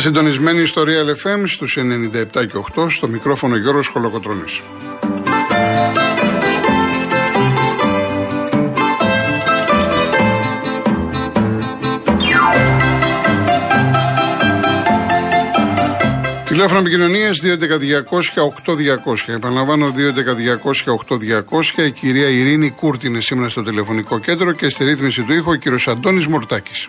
Είστε συντονισμένοι στο Real FM στους 97 και 8 στο μικρόφωνο Γιώργος Χολοκοτρώνης. Τηλέφωνο επικοινωνίας 211-200-8200. Επαναλαμβάνω 211-200-8200. Η κυρία Ειρήνη Κούρτη είναι σήμερα στο τηλεφωνικό κέντρο και στη ρύθμιση του ήχου ο κύριος Αντώνης Μορτάκης.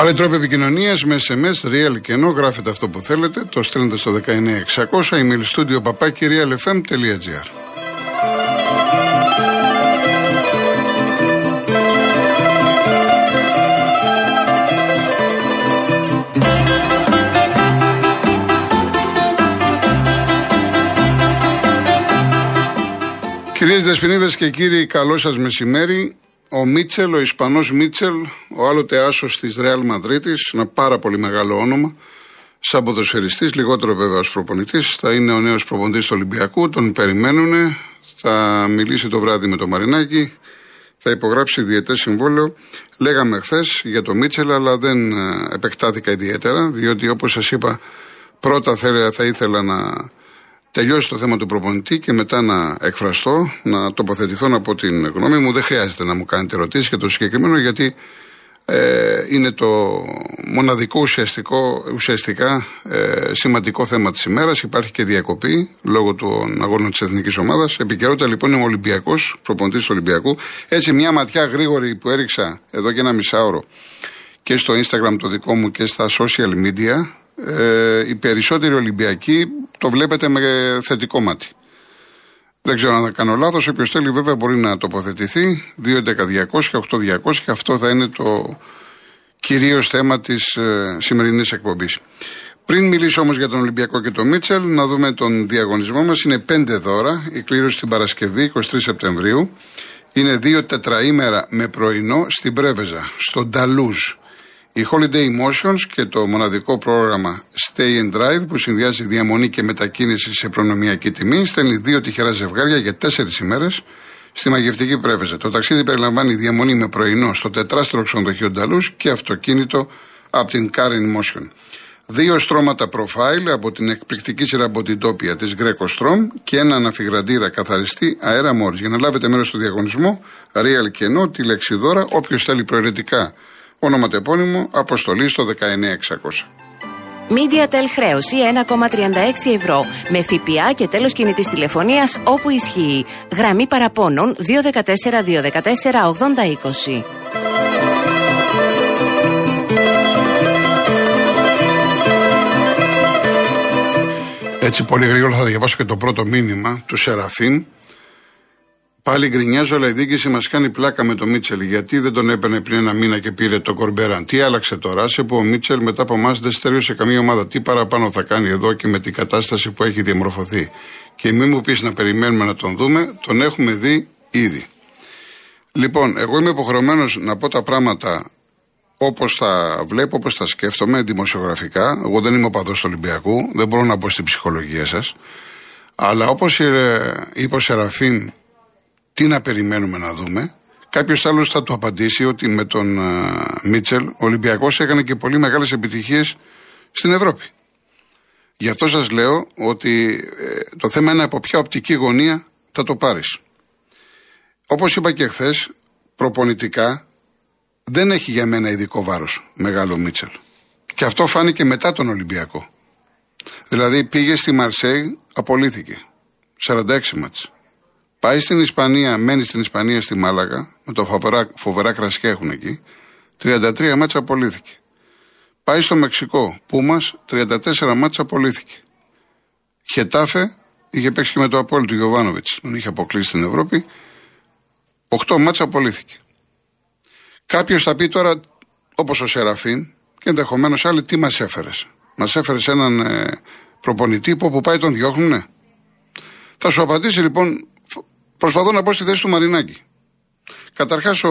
Άλλοι τρόποι επικοινωνίας με SMS, real και ενώ γράφετε αυτό που θέλετε, το στέλνετε στο 19600 email studio papakirialfm.gr. Κυρίες Δεσποινίδες και κύριοι, καλό σας μεσημέρι. Ο Μίτσελ, ο Ισπανός Μίτσελ, ο άλλοτε άσος της Ρεάλ Μαδρίτη, ένα πάρα πολύ μεγάλο όνομα, σαν ποδοσφαιριστής, λιγότερο βέβαια ως προπονητής, θα είναι ο νέος προπονητής του Ολυμπιακού, τον περιμένουν, θα μιλήσει το βράδυ με το Μαρινάκι, θα υπογράψει διαιτέ συμβόλαιο. Λέγαμε χθες για το Μίτσελ, αλλά δεν ε, επεκτάθηκα ιδιαίτερα, διότι όπως σας είπα, πρώτα θα ήθελα να τελειώσει το θέμα του προπονητή και μετά να εκφραστώ, να τοποθετηθώ από την γνώμη μου. Δεν χρειάζεται να μου κάνετε ερωτήσεις για το συγκεκριμένο, γιατί ε, είναι το μοναδικό ουσιαστικό, ουσιαστικά ε, σημαντικό θέμα της ημέρας. Υπάρχει και διακοπή λόγω των αγώνων της εθνικής ομάδας. Επικαιρότητα λοιπόν είναι ο Ολυμπιακός, προπονητής του Ολυμπιακού. Έτσι, μια ματιά γρήγορη που έριξα εδώ και ένα μισάωρο και στο Instagram το δικό μου και στα social media ε, οι περισσότεροι Ολυμπιακοί το βλέπετε με θετικό μάτι. Δεν ξέρω αν θα κάνω λάθο. Όποιο θέλει βέβαια μπορεί να τοποθετηθεί. 2.11.200, 8.200 και αυτό θα είναι το κυρίω θέμα τη ε, σημερινή εκπομπή. Πριν μιλήσω όμω για τον Ολυμπιακό και τον Μίτσελ, να δούμε τον διαγωνισμό μα. Είναι πέντε δώρα. Η κλήρωση την Παρασκευή, 23 Σεπτεμβρίου. Είναι δύο τετραήμερα με πρωινό στην Πρέβεζα, στο Νταλούζ. Η Holiday Emotions και το μοναδικό πρόγραμμα Stay and Drive που συνδυάζει διαμονή και μετακίνηση σε προνομιακή τιμή στέλνει δύο τυχερά ζευγάρια για τέσσερις ημέρες στη μαγευτική πρέβεζα. Το ταξίδι περιλαμβάνει διαμονή με πρωινό στο τετράστρο ξενοδοχείο Νταλούς και αυτοκίνητο από την Car Motion. Δύο στρώματα προφάιλ από την εκπληκτική σειρά μποτιτόπια της Greco Strom και ένα αναφυγραντήρα καθαριστή αέρα Morris. Για να λάβετε μέρος στο διαγωνισμό, real και ενώ τη λέξη δώρα, όποιος θέλει προαιρετικά Ονοματεπώνυμο, αποστολή στο 19600. MediaTel χρέωση 1,36 ευρώ με ΦΠΑ και τέλος κινητής τηλεφωνίας όπου ισχύει. Γραμμή παραπώνων 214-214-8020. Έτσι πολύ γρήγορα θα διαβάσω και το πρώτο μήνυμα του Σεραφείμ Πάλι γκρινιάζω, αλλά η διοίκηση μας κάνει πλάκα με το Μίτσελ. Γιατί δεν τον έπαιρνε πριν ένα μήνα και πήρε το Κορμπέραν. Τι άλλαξε τώρα, σε που ο Μίτσελ μετά από εμάς δεν στερείωσε καμία ομάδα. Τι παραπάνω θα κάνει εδώ και με την κατάσταση που έχει διαμορφωθεί; Και μην μου πεις να περιμένουμε να τον δούμε, τον έχουμε δει ήδη. Λοιπόν, εγώ είμαι υποχρεωμένος να πω τα πράγματα όπως τα βλέπω, όπως τα σκέφτομαι, δημοσιογραφικά. Εγώ δεν είμαι ο παδό του Ολυμπιακού, δεν μπορώ να μπω στην ψυχολογία σας. Αλλά όπως είπε ο Σεραφείμ τι να περιμένουμε να δούμε. Κάποιος άλλος θα του απαντήσει ότι με τον uh, Μίτσελ ο Ολυμπιακός έκανε και πολύ μεγάλες επιτυχίες στην Ευρώπη. Γι' αυτό σας λέω ότι ε, το θέμα είναι από ποια οπτική γωνία θα το πάρεις. Όπως είπα και χθες, προπονητικά δεν έχει για μένα ειδικό βάρος μεγάλο Μίτσελ. Και αυτό φάνηκε μετά τον Ολυμπιακό. Δηλαδή πήγε στη Μαρσέη, απολύθηκε. 46 μάτς. Πάει στην Ισπανία, μένει στην Ισπανία στη Μάλαγα, με το φοβερά, φοβερά κρασιά έχουν εκεί. 33 μάτσα απολύθηκε. Πάει στο Μεξικό, Πούμας, 34 μάτσα απολύθηκε. Χετάφε, είχε παίξει και με το απόλυτο Γιωβάνοβιτς, τον είχε αποκλείσει στην Ευρώπη. 8 μάτσα απολύθηκε. Κάποιος θα πει τώρα, όπως ο Σεραφείμ, και ενδεχομένως άλλοι, τι μας έφερες. Μας έφερες έναν ε, προπονητή που όπου πάει τον διώχνουνε. Θα σου απαντήσει λοιπόν Προσπαθώ να πω στη θέση του Μαρινάκη. Καταρχάς, ο,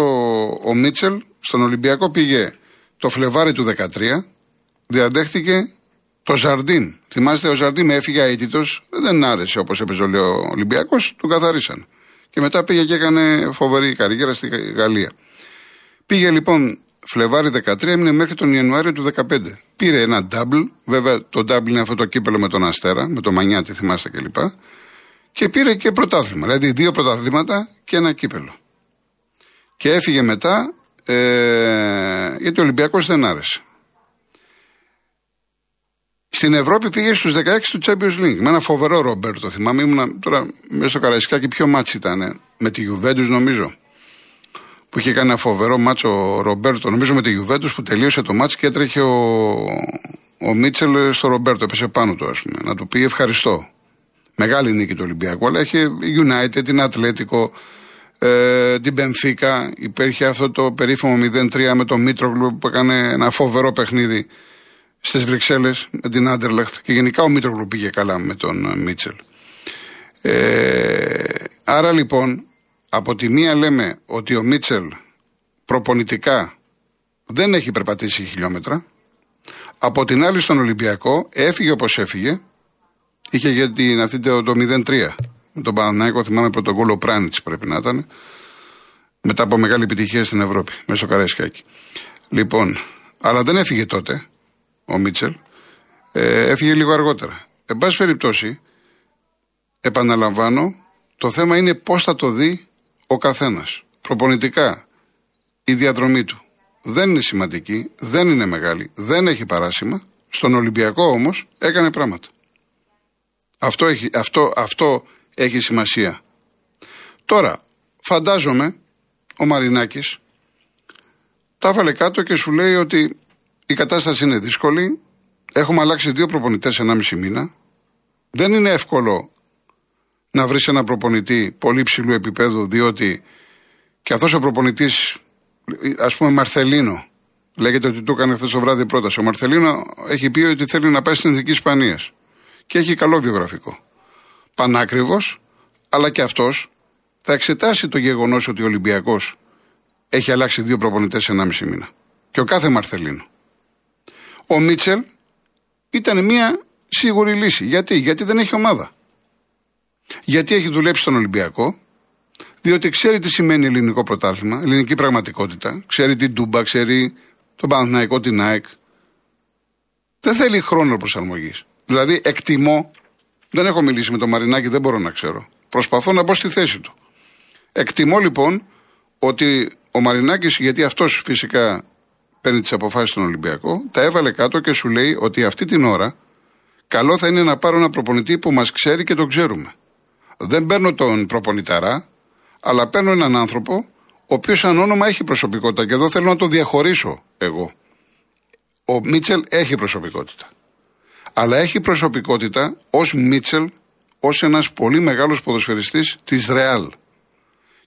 ο Μίτσελ στον Ολυμπιακό πήγε το Φλεβάρι του 13, διαδέχτηκε Το Ζαρντίν. Θυμάστε, ο Ζαρντίν έφυγε αίτητος, δεν άρεσε όπως έπαιζε ο Ολυμπιακός, τον καθαρίσαν. Και μετά πήγε και έκανε φοβερή καριέρα στη Γαλλία. Πήγε λοιπόν Φλεβάρι 13, έμεινε μέχρι τον Ιανουάριο του 2015. Πήρε ένα double, βέβαια το double είναι αυτό το κύπελο με τον Αστέρα, με το Μανιάτη, θυμάστε κλπ. Και, και πήρε και πρωτάθλημα, δηλαδή δύο πρωταθλήματα και ένα κύπελο. Και έφυγε μετά, ε, γιατί ο Ολυμπιακός δεν άρεσε. Στην Ευρώπη πήγε στους 16 του Champions League. Με ένα φοβερό Ρομπέρτο. Θυμάμαι, ήμουν τώρα μέσα στο Καραϊσκάκι. Ποιο ματς ήταν, με τη Juventus νομίζω. Που είχε κάνει ένα φοβερό ματς ο Ρομπέρτο. Νομίζω με τη Juventus που τελείωσε το ματς και έτρεχε ο, ο Μίτσελ στο Ρομπέρτο. Έπεσε πάνω του, ας πούμε. Να του πει ευχαριστώ. Μεγάλη νίκη του Ολυμπιακού. Αλλά είχε United, την Ατλέτικο, ε, την Πενφύκα. Υπήρχε αυτό το περίφημο 0-3 με τον Μήτρογλου που έκανε ένα φοβερό παιχνίδι στις Βρυξέλλες με την Άντερλεχτ και γενικά ο Μήτρογλου πήγε καλά με τον ε, Μίτσελ. Ε, άρα λοιπόν, από τη μία λέμε ότι ο Μίτσελ προπονητικά δεν έχει περπατήσει χιλιόμετρα. Από την άλλη στον Ολυμπιακό έφυγε όπως έφυγε. Είχε για την, αυτή το, το 0-3. Με τον Παναναϊκό θυμάμαι πρώτον γκολ ο Πράνιτς πρέπει να ήταν. Μετά από μεγάλη επιτυχία στην Ευρώπη, μέσα στο Καραϊσκάκι. Λοιπόν, αλλά δεν έφυγε τότε ο Μίτσελ, ε, έφυγε λίγο αργότερα. Εν πάση περιπτώσει, επαναλαμβάνω, το θέμα είναι πώς θα το δει ο καθένας. Προπονητικά, η διαδρομή του δεν είναι σημαντική, δεν είναι μεγάλη, δεν έχει παράσημα. Στον Ολυμπιακό όμως έκανε πράγματα. Αυτό έχει, αυτό, αυτό έχει σημασία. Τώρα, φαντάζομαι, ο Μαρινάκης τα έβαλε κάτω και σου λέει ότι η κατάσταση είναι δύσκολη. Έχουμε αλλάξει δύο προπονητές σε μισή μήνα. Δεν είναι εύκολο να βρεις ένα προπονητή πολύ ψηλού επίπεδου, διότι και αυτός ο προπονητής, ας πούμε Μαρθελίνο, λέγεται ότι του έκανε χθες το βράδυ πρόταση. Ο Μαρθελίνο έχει πει ότι θέλει να πάει στην Εθνική Ισπανίας. Και έχει καλό βιογραφικό. Πανάκριβος, αλλά και αυτός θα εξετάσει το γεγονός ότι ο Ολυμπιακός έχει αλλάξει δύο προπονητές σε μισή μήνα. Και ο κάθε Μαρθελίνο. Ο Μίτσελ ήταν μια σίγουρη λύση. Γιατί, Γιατί δεν έχει ομάδα. Γιατί έχει δουλέψει στον Ολυμπιακό, διότι ξέρει τι σημαίνει ελληνικό πρωτάθλημα, ελληνική πραγματικότητα, ξέρει την Τούμπα, ξέρει τον Παναθηναϊκό, την ΑΕΚ. Δεν θέλει χρόνο προσαρμογής. Δηλαδή, εκτιμώ, δεν έχω μιλήσει με τον Μαρινάκη, δεν μπορώ να ξέρω. Προσπαθώ να μπω στη θέση του. Εκτιμώ λοιπόν ότι ο Μαρινάκης, γιατί αυτός φυσικά παίρνει τις αποφάσεις στον Ολυμπιακό, τα έβαλε κάτω και σου λέει ότι αυτή την ώρα καλό θα είναι να πάρω ένα προπονητή που μας ξέρει και τον ξέρουμε. Δεν παίρνω τον προπονηταρά, αλλά παίρνω έναν άνθρωπο ο οποίος σαν όνομα έχει προσωπικότητα και εδώ θέλω να το διαχωρίσω εγώ. Ο Μίτσελ έχει προσωπικότητα. Αλλά έχει προσωπικότητα ως Μίτσελ, ως ένας πολύ μεγάλος ποδοσφαιριστής της Ρεάλ.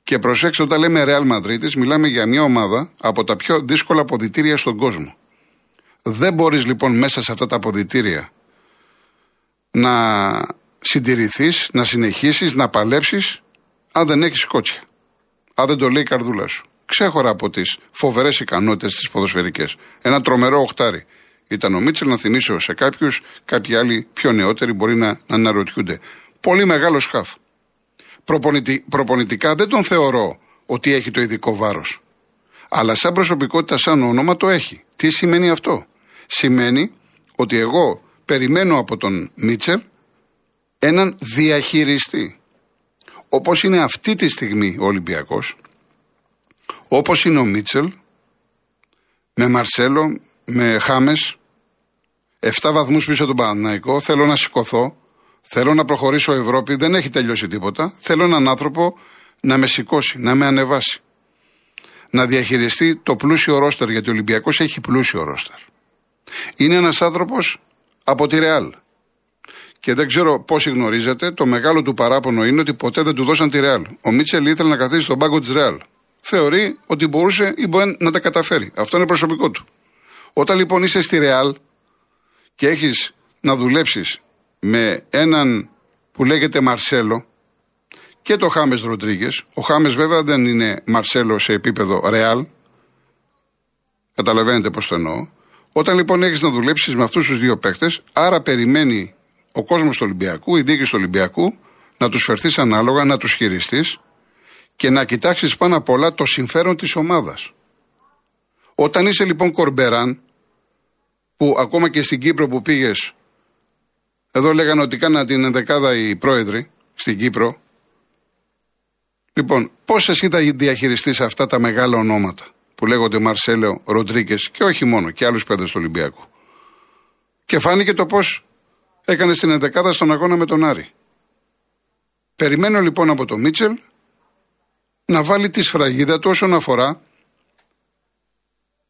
Και προσέξτε, όταν λέμε Real Madrid, μιλάμε για μια ομάδα από τα πιο δύσκολα αποδητήρια στον κόσμο. Δεν μπορείς λοιπόν μέσα σε αυτά τα αποδητήρια να συντηρηθείς, να συνεχίσεις, να παλέψεις, αν δεν έχεις κότσια. Αν δεν το λέει η καρδούλα σου. Ξέχωρα από τις φοβερές ικανότητες τις ποδοσφαιρικές. Ένα τρομερό οχτάρι. Ήταν ο Μίτσελ, να θυμίσω σε κάποιους, κάποιοι άλλοι πιο νεότεροι μπορεί να, να αναρωτιούνται. Πολύ μεγάλο σκάφ προπονητικά δεν τον θεωρώ ότι έχει το ειδικό βάρος. Αλλά σαν προσωπικότητα, σαν όνομα το έχει. Τι σημαίνει αυτό; Σημαίνει ότι εγώ περιμένω από τον Μίτσελ έναν διαχειριστή. Όπως είναι αυτή τη στιγμή ο Ολυμπιακός, όπως είναι ο Μίτσελ, με Μαρσέλο, με Χάμες, 7 βαθμούς πίσω τον Παναναϊκό, θέλω να σηκωθώ, Θέλω να προχωρήσω Ευρώπη, δεν έχει τελειώσει τίποτα. Θέλω έναν άνθρωπο να με σηκώσει, να με ανεβάσει. Να διαχειριστεί το πλούσιο ρόστερ, γιατί ο Ολυμπιακός έχει πλούσιο ρόστερ. Είναι ένας άνθρωπος από τη Ρεάλ. Και δεν ξέρω πόσοι γνωρίζετε, το μεγάλο του παράπονο είναι ότι ποτέ δεν του δώσαν τη Ρεάλ. Ο Μίτσελ ήθελε να καθίσει στον πάγκο της Ρεάλ. Θεωρεί ότι μπορούσε ή μπορεί να τα καταφέρει. Αυτό είναι προσωπικό του. Όταν λοιπόν είσαι στη Ρεάλ και έχεις να δουλέψεις με έναν που λέγεται Μαρσέλο και το Χάμες Ροντρίγκες. Ο Χάμες βέβαια δεν είναι Μαρσέλο σε επίπεδο ρεάλ. Καταλαβαίνετε πώς το εννοώ. Όταν λοιπόν έχεις να δουλέψεις με αυτούς τους δύο παίχτες, άρα περιμένει ο κόσμος του Ολυμπιακού, η δίκη του Ολυμπιακού, να τους φερθείς ανάλογα, να τους χειριστείς και να κοιτάξεις πάνω απ' όλα το συμφέρον της ομάδας. Όταν είσαι λοιπόν κορμπεράν, που ακόμα και στην Κύπρο που πήγες, εδώ λέγανε ότι κάναν την ενδεκάδα οι πρόεδροι στην Κύπρο. Λοιπόν, πώς εσύ θα διαχειριστείς αυτά τα μεγάλα ονόματα που λέγονται Μαρσέλεο, Ροντρίκες και όχι μόνο, και άλλους παίδες του Ολυμπιακού; Και φάνηκε το πώς έκανες την ενδεκάδα στον αγώνα με τον Άρη. Περιμένω λοιπόν από τον Μίτσελ να βάλει τη σφραγίδα του όσον αφορά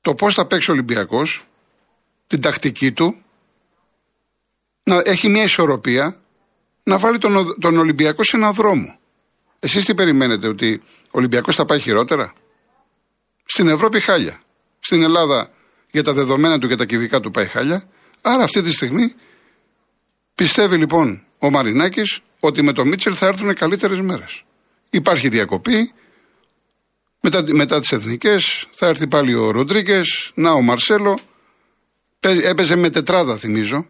το πώς θα παίξει ο Ολυμπιακός, την τακτική του, να έχει μια ισορροπία, να βάλει τον, τον Ολυμπιακό σε έναν δρόμο. Εσείς τι περιμένετε, ότι ο Ολυμπιακός θα πάει χειρότερα; Στην Ευρώπη χάλια. Στην Ελλάδα για τα δεδομένα του και τα κυβικά του πάει χάλια. Άρα αυτή τη στιγμή πιστεύει λοιπόν ο Μαρινάκης ότι με το Μίτσελ θα έρθουν καλύτερες μέρες. Υπάρχει διακοπή, μετά, μετά τις εθνικές θα έρθει πάλι ο Ροντρίγκες, να ο Μαρσέλο. Έπαιζε με τετράδα θυμίζω.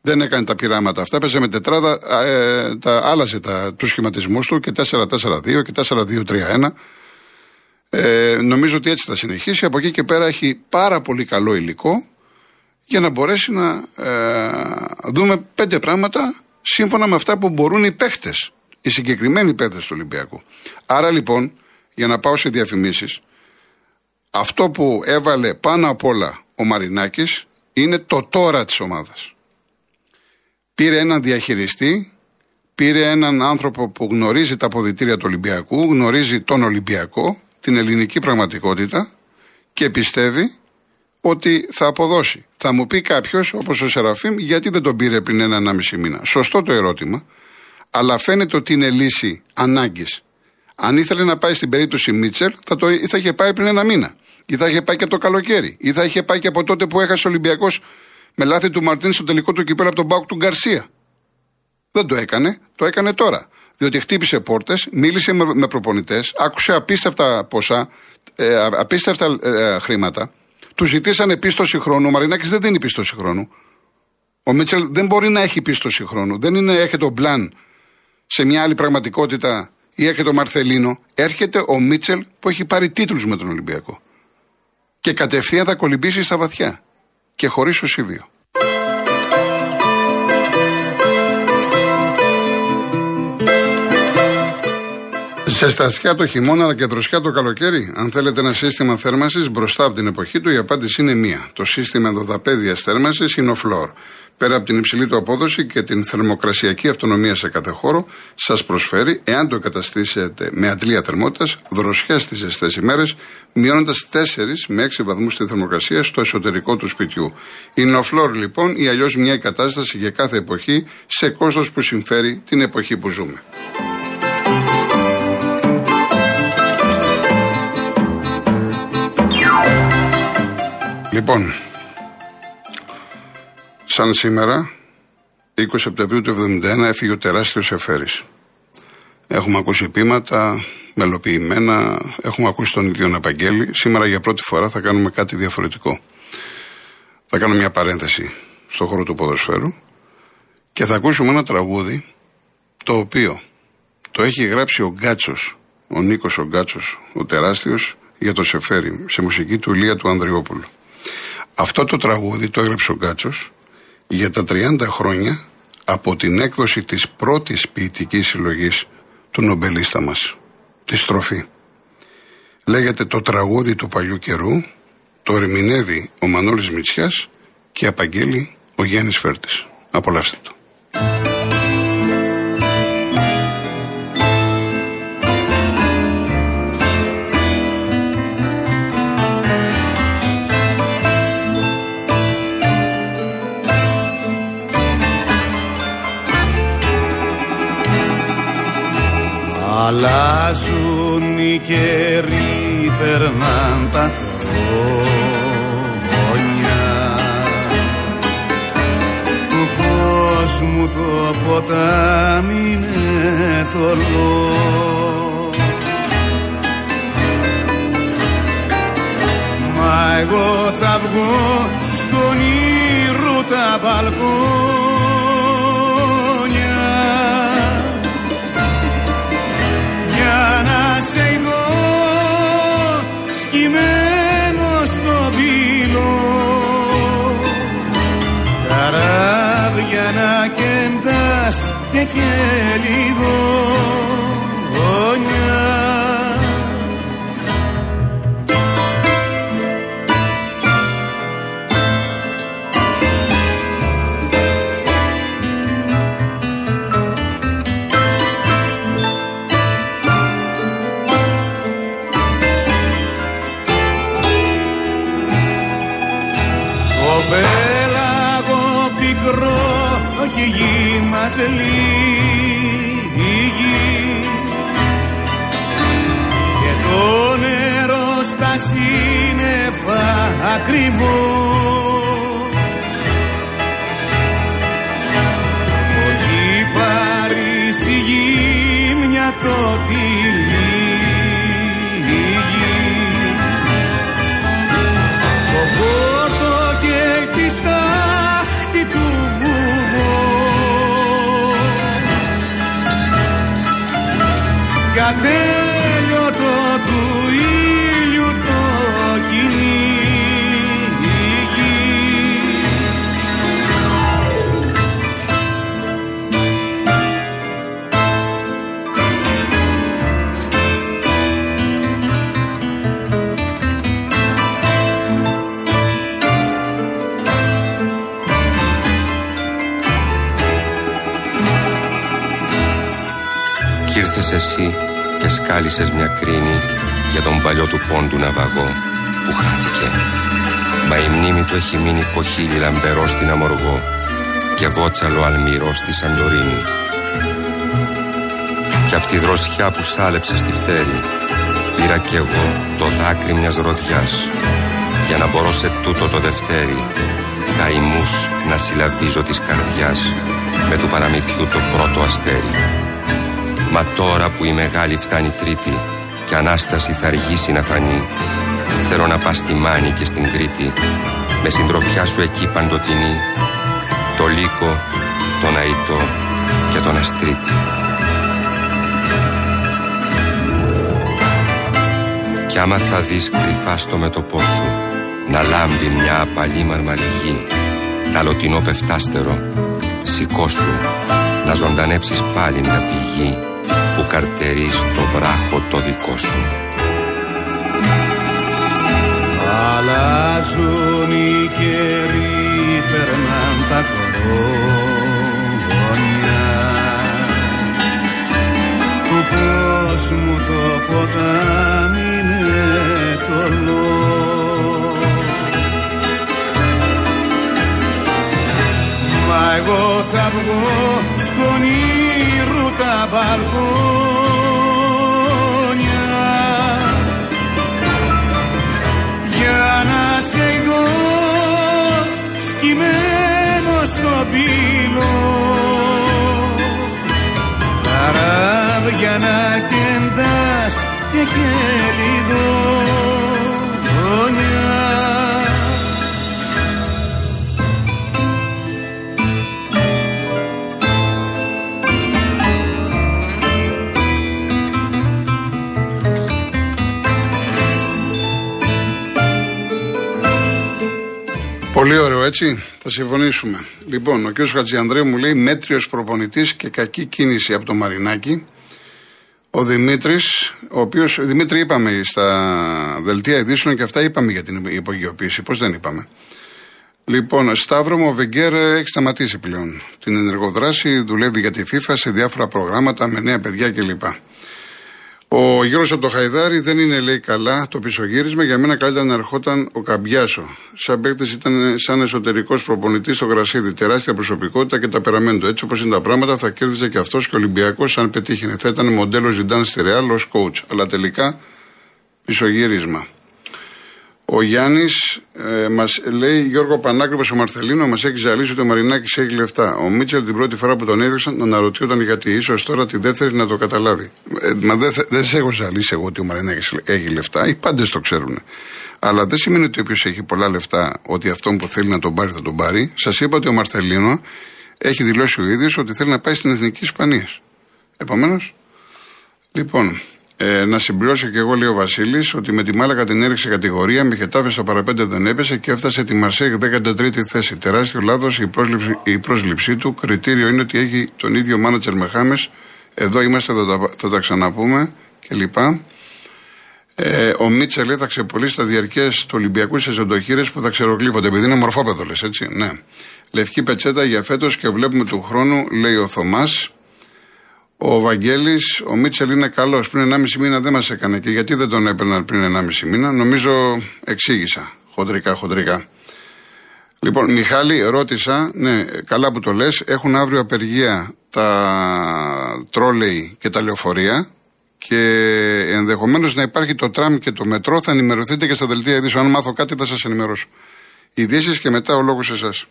Δεν έκανε τα πειράματα αυτά. Έπαιζε με τετράδα, ε, τα, άλλαζε τα, τους σχηματισμούς του και 4-4-2 και 4-2-3-1. Ε, νομίζω ότι έτσι θα συνεχίσει. Από εκεί και πέρα έχει πάρα πολύ καλό υλικό για να μπορέσει να ε, δούμε πέντε πράγματα σύμφωνα με αυτά που μπορούν οι παίχτες, οι συγκεκριμένοι παίχτες του Ολυμπιακού. Άρα λοιπόν για να πάω σε διαφημίσεις, αυτό που έβαλε πάνω απ' όλα ο Μαρινάκης είναι το τώρα της ομάδας. Πήρε έναν διαχειριστή, πήρε έναν άνθρωπο που γνωρίζει τα αποδητήρια του Ολυμπιακού, γνωρίζει τον Ολυμπιακό, την ελληνική πραγματικότητα και πιστεύει ότι θα αποδώσει. Θα μου πει κάποιος, όπως ο Σεραφείμ, γιατί δεν τον πήρε πριν ένα-ενάμιση μήνα. Σωστό το ερώτημα, αλλά φαίνεται ότι είναι λύση ανάγκης. Αν ήθελε να πάει στην περίπτωση Μίτσελ, θα, το, θα είχε πάει πριν ένα μήνα. Ή θα είχε πάει και από το καλοκαίρι. Ή θα είχε πάει και από τότε που έχασε ο Ολυμπιακός με λάθη του Μαρτίν στο τελικό του κυπέλο από τον Μπάουκ του Γκαρσία. Δεν το έκανε, το έκανε τώρα. Διότι χτύπησε πόρτες, μίλησε με, με προπονητές, άκουσε απίστευτα ποσά, ε, απίστευτα ε, χρήματα. Του ζητήσανε πίστοση χρόνου. Ο Μαρινάκης δεν δίνει πίστοση χρόνου. Ο Μίτσελ δεν μπορεί να έχει πίστοση χρόνου. Δεν είναι, έχετε ο Μπλαν σε μια άλλη πραγματικότητα ή έρχεται ο Μαρθελίνο, έρχεται ο Μίτσελ που έχει πάρει τίτλους με τον Ολυμπιακό. Και κατευθείαν θα κολυμπήσεις στα βαθιά. Και χωρίς οσίβιο. Ζεστασιά το χειμώνα αλλά και δροσιά το καλοκαίρι. Αν θέλετε ένα σύστημα θέρμανσης μπροστά από την εποχή του, η απάντηση είναι μία. Το σύστημα ενδοδαπέδια θέρμανσης είναι ο Φλόρ. Πέρα από την υψηλή του απόδοση και την θερμοκρασιακή αυτονομία σε κάθε χώρο, σας προσφέρει, εάν το εγκαταστήσετε με αντλία θερμότητας, δροσιά στις ζεστές ημέρες, μειώνοντας 4 με 6 βαθμούς τη θερμοκρασία στο εσωτερικό του σπιτιού. Είναι ο Φλόρ λοιπόν ή αλλιώς μια κατάσταση για κάθε εποχή σε κόστος που συμφέρει την εποχή που ζούμε. Λοιπόν, σαν σήμερα, 20 Σεπτεμβρίου του 1971 έφυγε ο τεράστιος Εφέρη. Έχουμε ακούσει πείματα, μελοποιημένα, έχουμε ακούσει τον ίδιο να απαγγέλει. Σήμερα για πρώτη φορά θα κάνουμε κάτι διαφορετικό. Θα κάνω μια παρένθεση στον χώρο του ποδοσφαίρου και θα ακούσουμε ένα τραγούδι το οποίο το έχει γράψει ο Γκάτσος, ο Νίκος ο Γκάτσος, ο τεράστιος, για το Σεφέρι, σε μουσική του Ηλία του Ανδριόπουλου. Αυτό το τραγούδι το έγραψε ο Γκάτσος για τα 30 χρόνια από την έκδοση της πρώτης ποιητικής συλλογής του νομπελίστα μας, τη στροφή. Λέγεται το τραγούδι του παλιού καιρού, το ερμηνεύει ο Μανώλης Μητσιάς και απαγγέλει ο Γιάννης Φέρτης. Απολαύστε το. Καιροί, περνάν τα χρόνια. Του κόσμου το ποτάμι είναι θολό. Μα εγώ θα βγω στον ήρου τα μπαλκόνια και χελιδόνια πέλαγος πικρός και η γη μας λύγει και το νερό στα σύννεφα ακριβώς για τέλειωτο του ήλιου το κυνήγι σκάλισες μια κρίνη για τον παλιό του πόντου ναυαγό που χάθηκε. Μα η μνήμη του έχει μείνει κοχύλι λαμπερό στην αμοργό και βότσαλο αλμυρό στη Σαντορίνη. Κι απ' τη δροσιά που σάλεψε στη φτέρη πήρα κι εγώ το δάκρυ μιας ροδιάς για να μπορώ σε τούτο το Δευτέρι καημούς να συλλαβίζω της καρδιάς με του παραμυθιού το πρώτο αστέρι. Μα τώρα που η μεγάλη φτάνει τρίτη και Ανάσταση θα αργήσει να φανεί θέλω να πας στη Μάνη και στην Κρήτη με συντροφιά σου εκεί παντοτινή το Λύκο, τον Αϊτό και τον Αστρίτη. Κι άμα θα δεις κρυφά στο μέτωπό σου να λάμπει μια απαλή μαρμαλιγή ταλωτινό πεφτάστερο σηκώσου να ζωντανέψεις πάλι μια πηγή που καρτερείς στο βράχο το δικό σου. Αλλάζουν οι καιροί, περνάν τα χρόνια του κόσμου το ποτάμι είναι θολό Μα εγώ θα βγω στον ήρου τα μπαλκόνια. Για να σε δω σκυμμένο στο πύλο. Καράβια να κεντάς και χελιδόνια Πολύ ωραίο, έτσι. Θα συμφωνήσουμε. Λοιπόν, ο κ. Χατζιανδρέου μου λέει μέτριος προπονητής και κακή κίνηση από το Μαρινάκι. Ο Δημήτρης, ο οποίος. Δημήτρη, είπαμε στα δελτία ειδήσεων και αυτά είπαμε για την υπογειοποίηση. Πώς δεν είπαμε. Λοιπόν, Σταύρο μου, ο Βεγγέρ έχει σταματήσει πλέον την ενεργοδράση, δουλεύει για τη FIFA σε διάφορα προγράμματα με νέα παιδιά κλπ. Ο Γιώργο από το Χαϊδάρι δεν είναι, λέει, καλά το πισωγύρισμα. Για μένα καλύτερα να ερχόταν ο Καμπιάσο. Σαν παίκτης ήταν σαν εσωτερικός προπονητής στο Γρασίδι. Τεράστια προσωπικότητα και ταπεραμέντο. Έτσι όπως είναι τα πράγματα, θα κέρδιζε και αυτός και ο Ολυμπιακός αν πετύχαινε. Θα ήταν μοντέλο Ζιντάν στη Ρεάλ ως coach. Αλλά τελικά πισωγύρισμα. Ο Γιάννης ε, μας λέει: Γιώργο Πανάκριβος ο Μαρθελίνο μας έχει ζαλίσει ότι ο Μαρινάκης έχει λεφτά. Ο Μίτσελ την πρώτη φορά που τον έδειξαν αναρωτιόταν γιατί, ίσως τώρα τη δεύτερη να το καταλάβει. Ε, μα δεν θε- δεν σε έχω ζαλίσει εγώ ότι ο Μαρινάκης έχει λεφτά. Οι πάντες το ξέρουν. Αλλά δεν σημαίνει ότι όποιος έχει πολλά λεφτά, ότι αυτόν που θέλει να τον πάρει θα τον πάρει. Σας είπα ότι ο Μαρθελίνο έχει δηλώσει ο ίδιος ότι θέλει να πάει στην Εθνική Ισπανίας. Επομένως, λοιπόν, ε, να συμπληρώσω και εγώ, λέει ο Βασίλης, ότι με τη Μάλακα την έριξε κατηγορία, με χετάφε στα παραπέντε δεν έπεσε και έφτασε τη Μαρσέγ 13η θέση. Τεράστιο λάθος η, πρόσληψη, η πρόσληψή του. Κριτήριο είναι ότι έχει τον ίδιο μάνατζερ με Χάμε. Εδώ είμαστε, θα τα, θα τα ξαναπούμε κλπ. Ε, ο Μίτσελ θα ξεπολύσει τα διαρκές του Ολυμπιακού σε ζωντοχείρες που θα ξερογλύφονται, επειδή είναι μορφόπεδο, λες, έτσι. Ναι. Λευκή πετσέτα για φέτος και βλέπουμε του χρόνου, λέει ο Θωμάς. Ο Βαγγέλης, ο Μίτσελ είναι καλός. Πριν 1,5 μήνα δεν μας έκανε. Και γιατί δεν τον έπαιρναν πριν 1,5 μήνα, νομίζω εξήγησα. Χοντρικά, χοντρικά. Λοιπόν, Μιχάλη, ρώτησα, ναι, καλά που το λες, έχουν αύριο απεργία τα τρόλεϊ και τα λεωφορεία και ενδεχομένως να υπάρχει το τραμ και το μετρό. Θα ενημερωθείτε και στα δελτία ειδήσεων. Αν μάθω κάτι, θα σας ενημερώσω. Ειδήσεις και μετά ο λόγος σε εσάς.